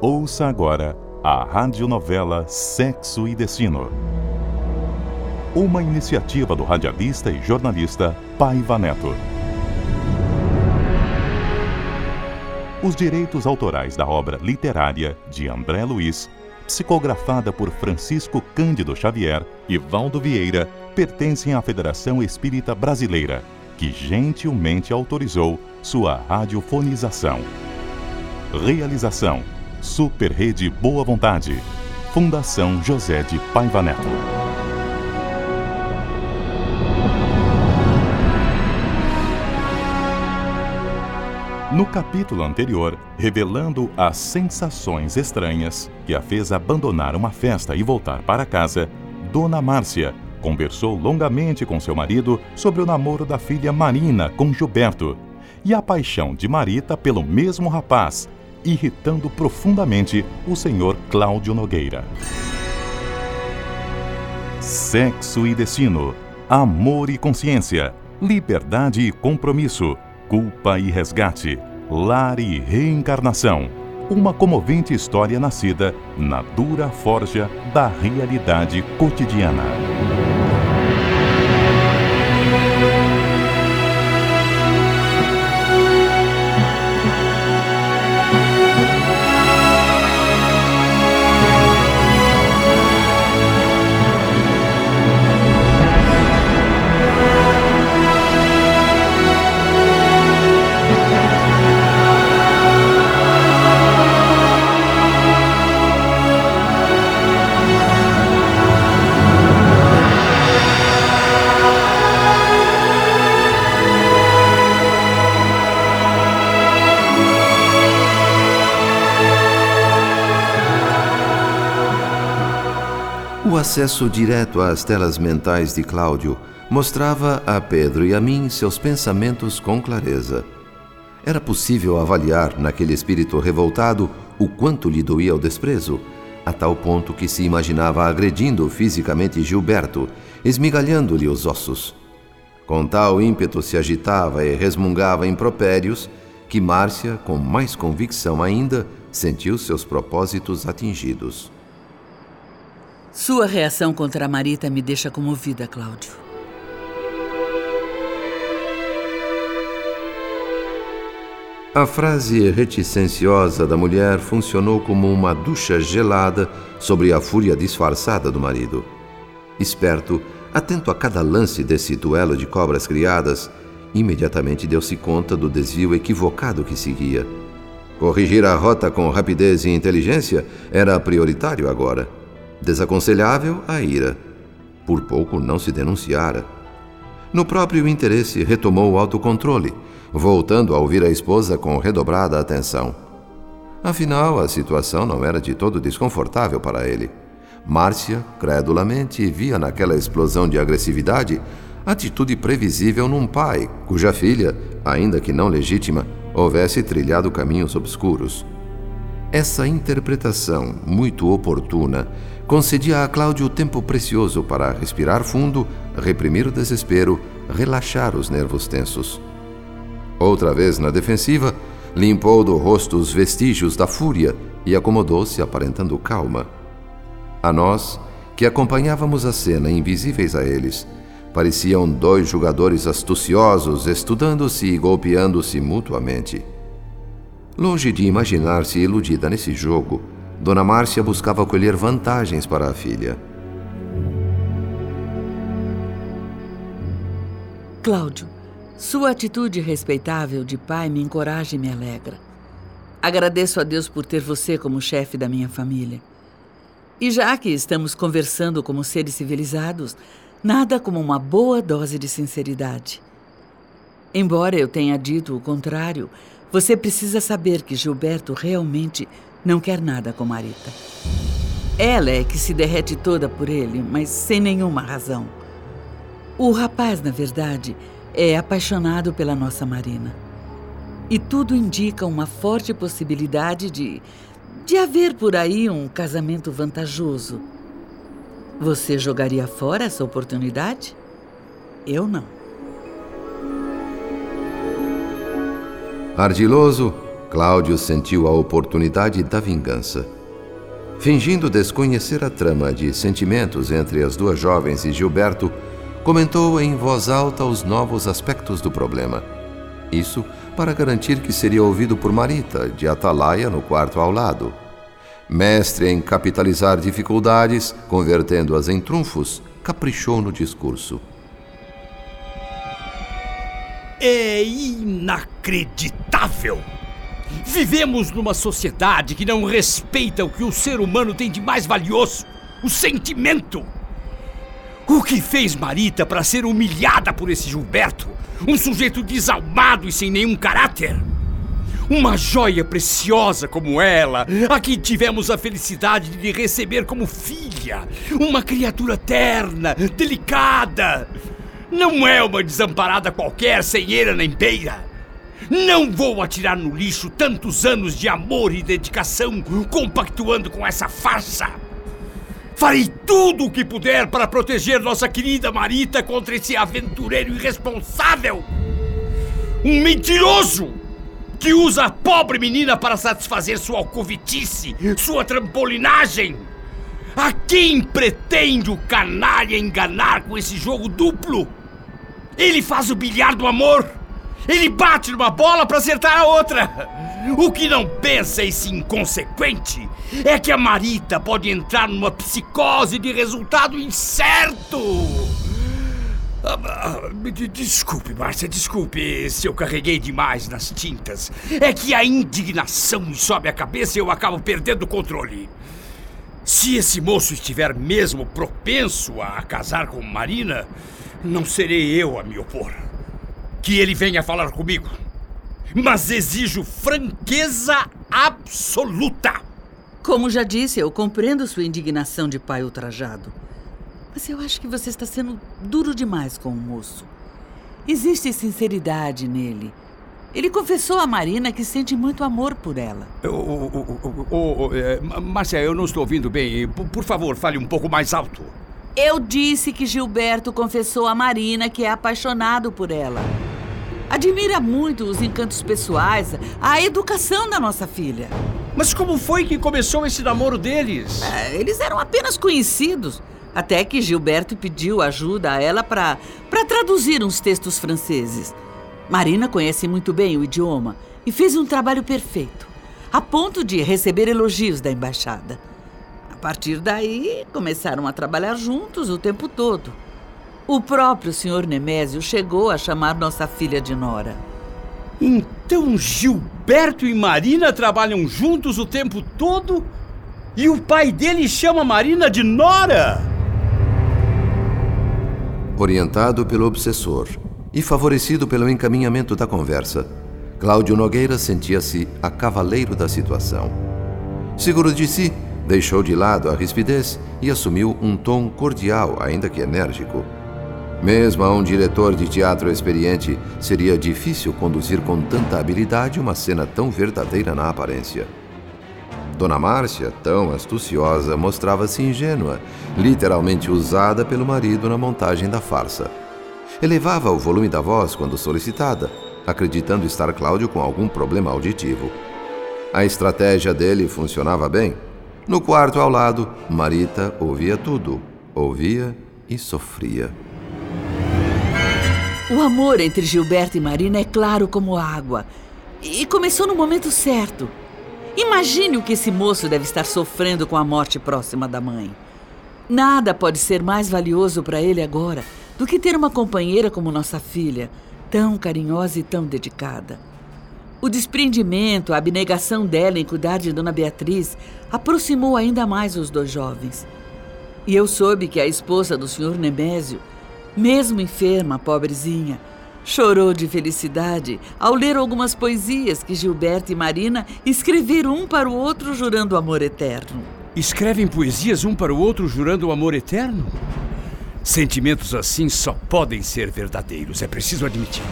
Ouça agora a radionovela Sexo e Destino. Uma iniciativa do radialista e jornalista Paiva Neto. Os direitos autorais da obra literária de André Luiz, psicografada por Francisco Cândido Xavier e Valdo Vieira, pertencem à Federação Espírita Brasileira, que gentilmente autorizou sua radiofonização. Realização: Super Rede Boa Vontade. Fundação José de Paiva Neto. No capítulo anterior, revelando as sensações estranhas que a fez abandonar uma festa e voltar para casa, Dona Márcia conversou longamente com seu marido sobre o namoro da filha Marina com Gilberto e a paixão de Marita pelo mesmo rapaz, irritando profundamente o senhor Cláudio Nogueira. Sexo e destino, amor e consciência, liberdade e compromisso, culpa e resgate, lar e reencarnação. Uma comovente história nascida na dura forja da realidade cotidiana. O acesso direto às telas mentais de Cláudio mostrava a Pedro e a mim seus pensamentos com clareza. Era possível avaliar naquele espírito revoltado o quanto lhe doía o desprezo, a tal ponto que se imaginava agredindo fisicamente Gilberto, esmigalhando-lhe os ossos. Com tal ímpeto se agitava e resmungava impropérios que Márcia, com mais convicção ainda, sentiu seus propósitos atingidos. Sua reação contra a Marita me deixa comovida, Cláudio. A frase reticenciosa da mulher funcionou como uma ducha gelada sobre a fúria disfarçada do marido. Esperto, atento a cada lance desse duelo de cobras criadas, imediatamente deu-se conta do desvio equivocado que seguia. Corrigir a rota com rapidez e inteligência era prioritário agora. Desaconselhável a ira. Por pouco não se denunciara. No próprio interesse, retomou o autocontrole, voltando a ouvir a esposa com redobrada atenção. Afinal, a situação não era de todo desconfortável para ele. Márcia, credulamente, via naquela explosão de agressividade atitude previsível num pai cuja filha, ainda que não legítima, houvesse trilhado caminhos obscuros. Essa interpretação, muito oportuna, concedia a Cláudio tempo precioso para respirar fundo, reprimir o desespero, relaxar os nervos tensos. Outra vez na defensiva, limpou do rosto os vestígios da fúria e acomodou-se aparentando calma. A nós, que acompanhávamos a cena invisíveis a eles, pareciam dois jogadores astuciosos estudando-se e golpeando-se mutuamente. Longe de imaginar-se iludida nesse jogo, Dona Márcia buscava colher vantagens para a filha. Cláudio, sua atitude respeitável de pai me encoraja e me alegra. Agradeço a Deus por ter você como chefe da minha família. E já que estamos conversando como seres civilizados, nada como uma boa dose de sinceridade. Embora eu tenha dito o contrário, você precisa saber que Gilberto realmente não quer nada com Marita. Ela é que se derrete toda por ele, mas sem nenhuma razão. O rapaz, na verdade, é apaixonado pela nossa Marina. E tudo indica uma forte possibilidade de. de haver por aí um casamento vantajoso. Você jogaria fora essa oportunidade? Eu não. Ardiloso, Cláudio sentiu a oportunidade da vingança. Fingindo desconhecer a trama de sentimentos entre as duas jovens e Gilberto, comentou em voz alta os novos aspectos do problema. Isso para garantir que seria ouvido por Marita, de atalaia no quarto ao lado. Mestre em capitalizar dificuldades, convertendo-as em trunfos, caprichou no discurso. É inacreditável! Vivemos numa sociedade que não respeita o que o ser humano tem de mais valioso: o sentimento. O que fez Marita para ser humilhada por esse Gilberto? Um sujeito desalmado e sem nenhum caráter? Uma joia preciosa como ela, a que tivemos a felicidade de receber como filha. Uma criatura terna, delicada. Não é uma desamparada qualquer, sem eira nem beira. Não vou atirar no lixo tantos anos de amor e dedicação compactuando com essa farsa. Farei tudo o que puder para proteger nossa querida Marita contra esse aventureiro irresponsável. Um mentiroso que usa a pobre menina para satisfazer sua alcovitice, sua trampolinagem. A quem pretende o canalha enganar com esse jogo duplo? Ele faz o bilhar do amor ele bate numa bola para acertar a outra. O que não pensa esse inconsequente é que a Marita pode entrar numa psicose de resultado incerto. Ah, desculpe, Márcia, desculpe se eu carreguei demais nas tintas. É que a indignação me sobe a cabeça e eu acabo perdendo o controle. Se esse moço estiver mesmo propenso a casar com Marina, não serei eu a me opor que ele venha falar comigo. Mas exijo franqueza absoluta. Como já disse, eu compreendo sua indignação de pai ultrajado. Mas eu acho que você está sendo duro demais com o moço. Existe sinceridade nele. Ele confessou a Marina que sente muito amor por ela. Oh, Márcia, eu não estou ouvindo bem. Por, por favor, fale um pouco mais alto. Eu disse que Gilberto confessou a Marina que é apaixonado por ela. Admira muito os encantos pessoais, a educação da nossa filha. Mas como foi que começou esse namoro deles? É, eles eram apenas conhecidos. Até que Gilberto pediu ajuda a ela para traduzir uns textos franceses. Marina conhece muito bem o idioma e fez um trabalho perfeito, a ponto de receber elogios da embaixada. A partir daí, começaram a trabalhar juntos o tempo todo. O próprio senhor Nemésio chegou a chamar nossa filha de Nora. Então Gilberto e Marina trabalham juntos o tempo todo? E o pai dele chama Marina de Nora? Orientado pelo obsessor e favorecido pelo encaminhamento da conversa, Cláudio Nogueira sentia-se a cavaleiro da situação. Seguro de si, deixou de lado a rispidez e assumiu um tom cordial, ainda que enérgico. Mesmo a um diretor de teatro experiente, seria difícil conduzir com tanta habilidade uma cena tão verdadeira na aparência. Dona Márcia, tão astuciosa, mostrava-se ingênua, literalmente usada pelo marido na montagem da farsa. Elevava o volume da voz quando solicitada, acreditando estar Cláudio com algum problema auditivo. A estratégia dele funcionava bem. No quarto ao lado, Marita ouvia tudo, ouvia e sofria. O amor entre Gilberto e Marina é claro como água. E começou no momento certo. Imagine o que esse moço deve estar sofrendo com a morte próxima da mãe. Nada pode ser mais valioso para ele agora do que ter uma companheira como nossa filha, tão carinhosa e tão dedicada. O desprendimento, a abnegação dela em cuidar de Dona Beatriz aproximou ainda mais os dois jovens. E eu soube que a esposa do Sr. Nemésio mesmo enferma, pobrezinha, chorou de felicidade ao ler algumas poesias que Gilberto e Marina escreveram um para o outro jurando amor eterno. Escrevem poesias um para o outro jurando o amor eterno? Sentimentos assim só podem ser verdadeiros, é preciso admitir.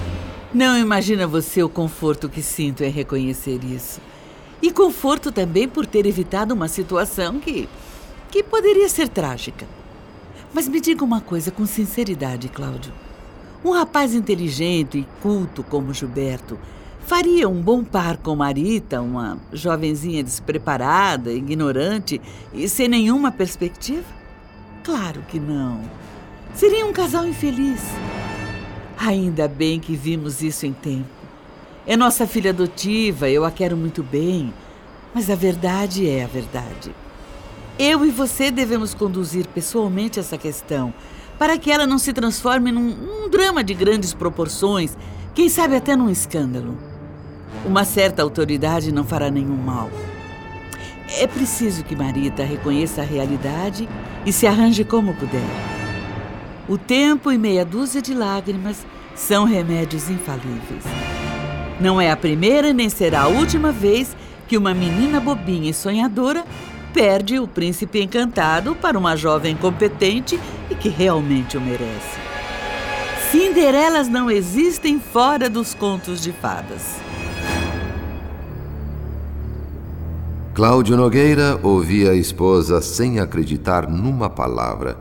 Não imagina você o conforto que sinto em reconhecer isso. E conforto também por ter evitado uma situação que. que poderia ser trágica. Mas me diga uma coisa com sinceridade, Cláudio. Um rapaz inteligente e culto como Gilberto Faria um bom par com Marita, uma jovenzinha despreparada, ignorante e sem nenhuma perspectiva? Claro que não. Seria um casal infeliz. Ainda bem que vimos isso em tempo. É nossa filha adotiva, eu a quero muito bem, mas a verdade é a verdade. Eu e você devemos conduzir pessoalmente essa questão, para que ela não se transforme num, drama de grandes proporções, quem sabe até num escândalo. Uma certa autoridade não fará nenhum mal. É preciso que Marita reconheça a realidade e se arranje como puder. O tempo e meia dúzia de lágrimas são remédios infalíveis. Não é a primeira nem será a última vez que uma menina bobinha e sonhadora perde o príncipe encantado para uma jovem competente e que realmente o merece. Cinderelas não existem fora dos contos de fadas. Cláudio Nogueira ouvia a esposa sem acreditar numa palavra.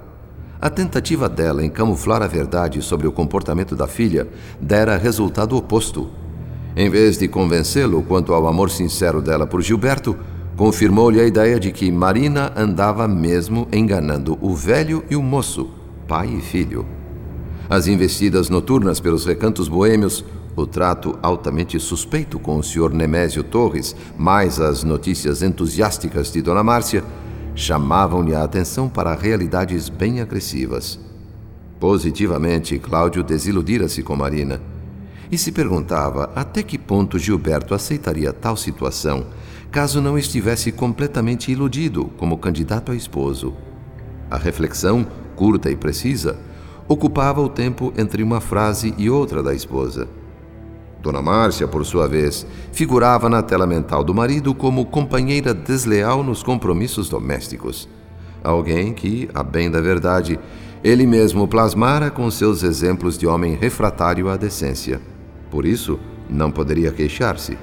A tentativa dela em camuflar a verdade sobre o comportamento da filha dera resultado oposto. Em vez de convencê-lo quanto ao amor sincero dela por Gilberto, confirmou-lhe a ideia de que Marina andava mesmo enganando o velho e o moço, pai e filho. As investidas noturnas pelos recantos boêmios, o trato altamente suspeito com o Sr. Nemésio Torres, mais as notícias entusiásticas de Dona Márcia, chamavam-lhe a atenção para realidades bem agressivas. Positivamente, Cláudio desiludira-se com Marina e se perguntava até que ponto Gilberto aceitaria tal situação caso não estivesse completamente iludido como candidato a esposo. A reflexão, curta e precisa, ocupava o tempo entre uma frase e outra da esposa. Dona Márcia, por sua vez, figurava na tela mental do marido como companheira desleal nos compromissos domésticos. Alguém que, a bem da verdade, ele mesmo plasmara com seus exemplos de homem refratário à decência. Por isso, não poderia queixar-se.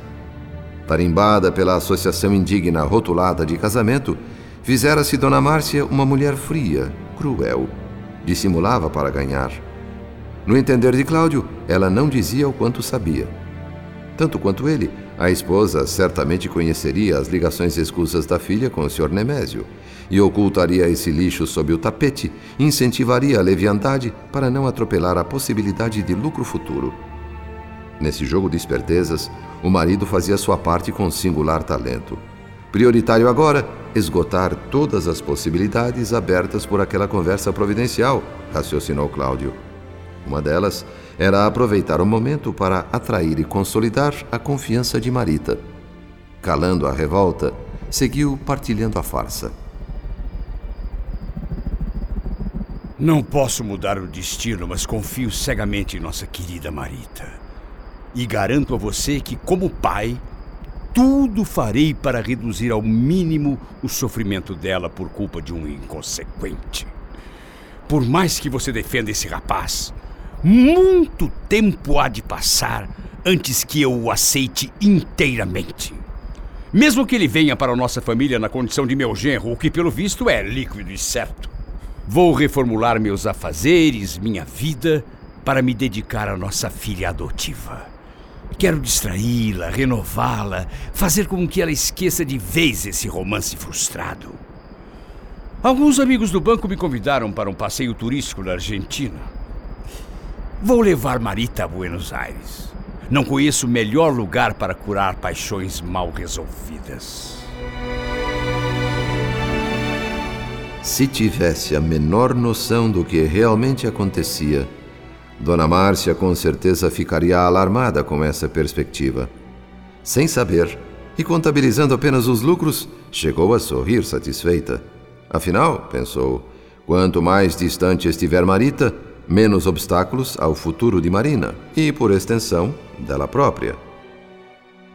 Tarimbada pela associação indigna rotulada de casamento, fizera-se Dona Márcia uma mulher fria, cruel. Dissimulava para ganhar. No entender de Cláudio, ela não dizia o quanto sabia. Tanto quanto ele, a esposa certamente conheceria as ligações escusas da filha com o Sr. Nemésio e ocultaria esse lixo sob o tapete, incentivaria a leviandade para não atropelar a possibilidade de lucro futuro. Nesse jogo de espertezas, o marido fazia sua parte com singular talento. Prioritário agora, esgotar todas as possibilidades abertas por aquela conversa providencial, raciocinou Cláudio. Uma delas era aproveitar o momento para atrair e consolidar a confiança de Marita. Calando a revolta, seguiu partilhando a farsa. Não posso mudar o destino, mas confio cegamente em nossa querida Marita. E garanto a você que, como pai, tudo farei para reduzir ao mínimo o sofrimento dela por culpa de um inconsequente. Por mais que você defenda esse rapaz, muito tempo há de passar antes que eu o aceite inteiramente. Mesmo que ele venha para nossa família na condição de meu genro, o que pelo visto é líquido e certo. Vou reformular meus afazeres, minha vida, para me dedicar à nossa filha adotiva. Quero distraí-la, renová-la, fazer com que ela esqueça de vez esse romance frustrado. Alguns amigos do banco me convidaram para um passeio turístico na Argentina. Vou levar Marita a Buenos Aires. Não conheço melhor lugar para curar paixões mal resolvidas. Se tivesse a menor noção do que realmente acontecia, Dona Márcia com certeza ficaria alarmada com essa perspectiva. Sem saber, e contabilizando apenas os lucros, chegou a sorrir satisfeita. Afinal, pensou, quanto mais distante estiver Marita, menos obstáculos ao futuro de Marina e, por extensão, dela própria.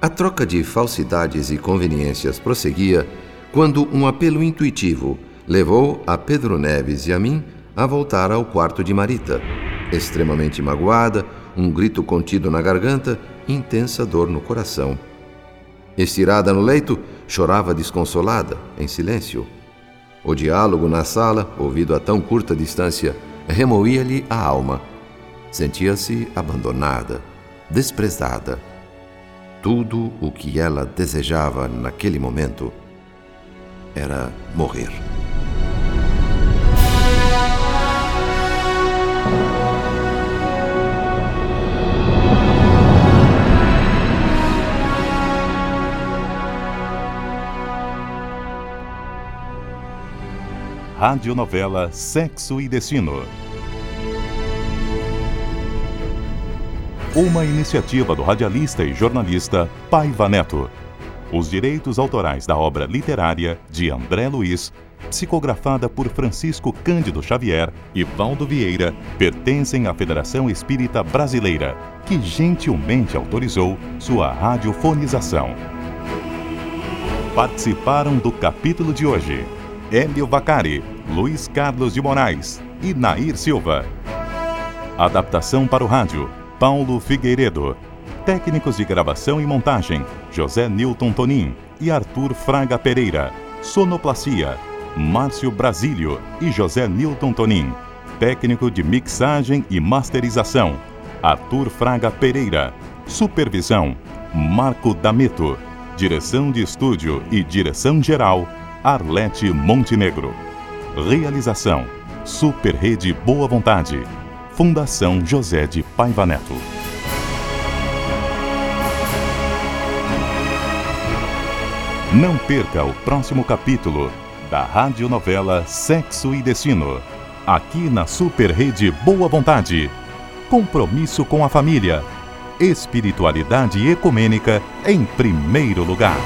A troca de falsidades e conveniências prosseguia quando um apelo intuitivo levou a Pedro Neves e a mim a voltar ao quarto de Marita extremamente magoada, um grito contido na garganta, intensa dor no coração. Estirada no leito, chorava desconsolada, em silêncio. O diálogo na sala, ouvido a tão curta distância, remoía-lhe a alma. Sentia-se abandonada, desprezada. Tudo o que ela desejava naquele momento era morrer. Radionovela Sexo e Destino. Uma iniciativa do radialista e jornalista Paiva Neto. Os direitos autorais da obra literária de André Luiz, psicografada por Francisco Cândido Xavier e Valdo Vieira, pertencem à Federação Espírita Brasileira, que gentilmente autorizou sua radiofonização. Participaram do capítulo de hoje Hélio Vacari, Luiz Carlos de Moraes e Nair Silva. Adaptação para o rádio, Paulo Figueiredo. Técnicos de gravação e montagem, José Newton Tonin e Arthur Fraga Pereira. Sonoplastia, Márcio Brasílio e José Newton Tonin. Técnico de mixagem e masterização, Arthur Fraga Pereira. Supervisão, Marco Dameto. Direção de estúdio e direção geral, Arlete Montenegro. Realização: Super Rede Boa Vontade. Fundação José de Paiva Neto. Não perca o próximo capítulo da radionovela Sexo e Destino. Aqui na Super Rede Boa Vontade. Compromisso com a família. Espiritualidade ecumênica em primeiro lugar.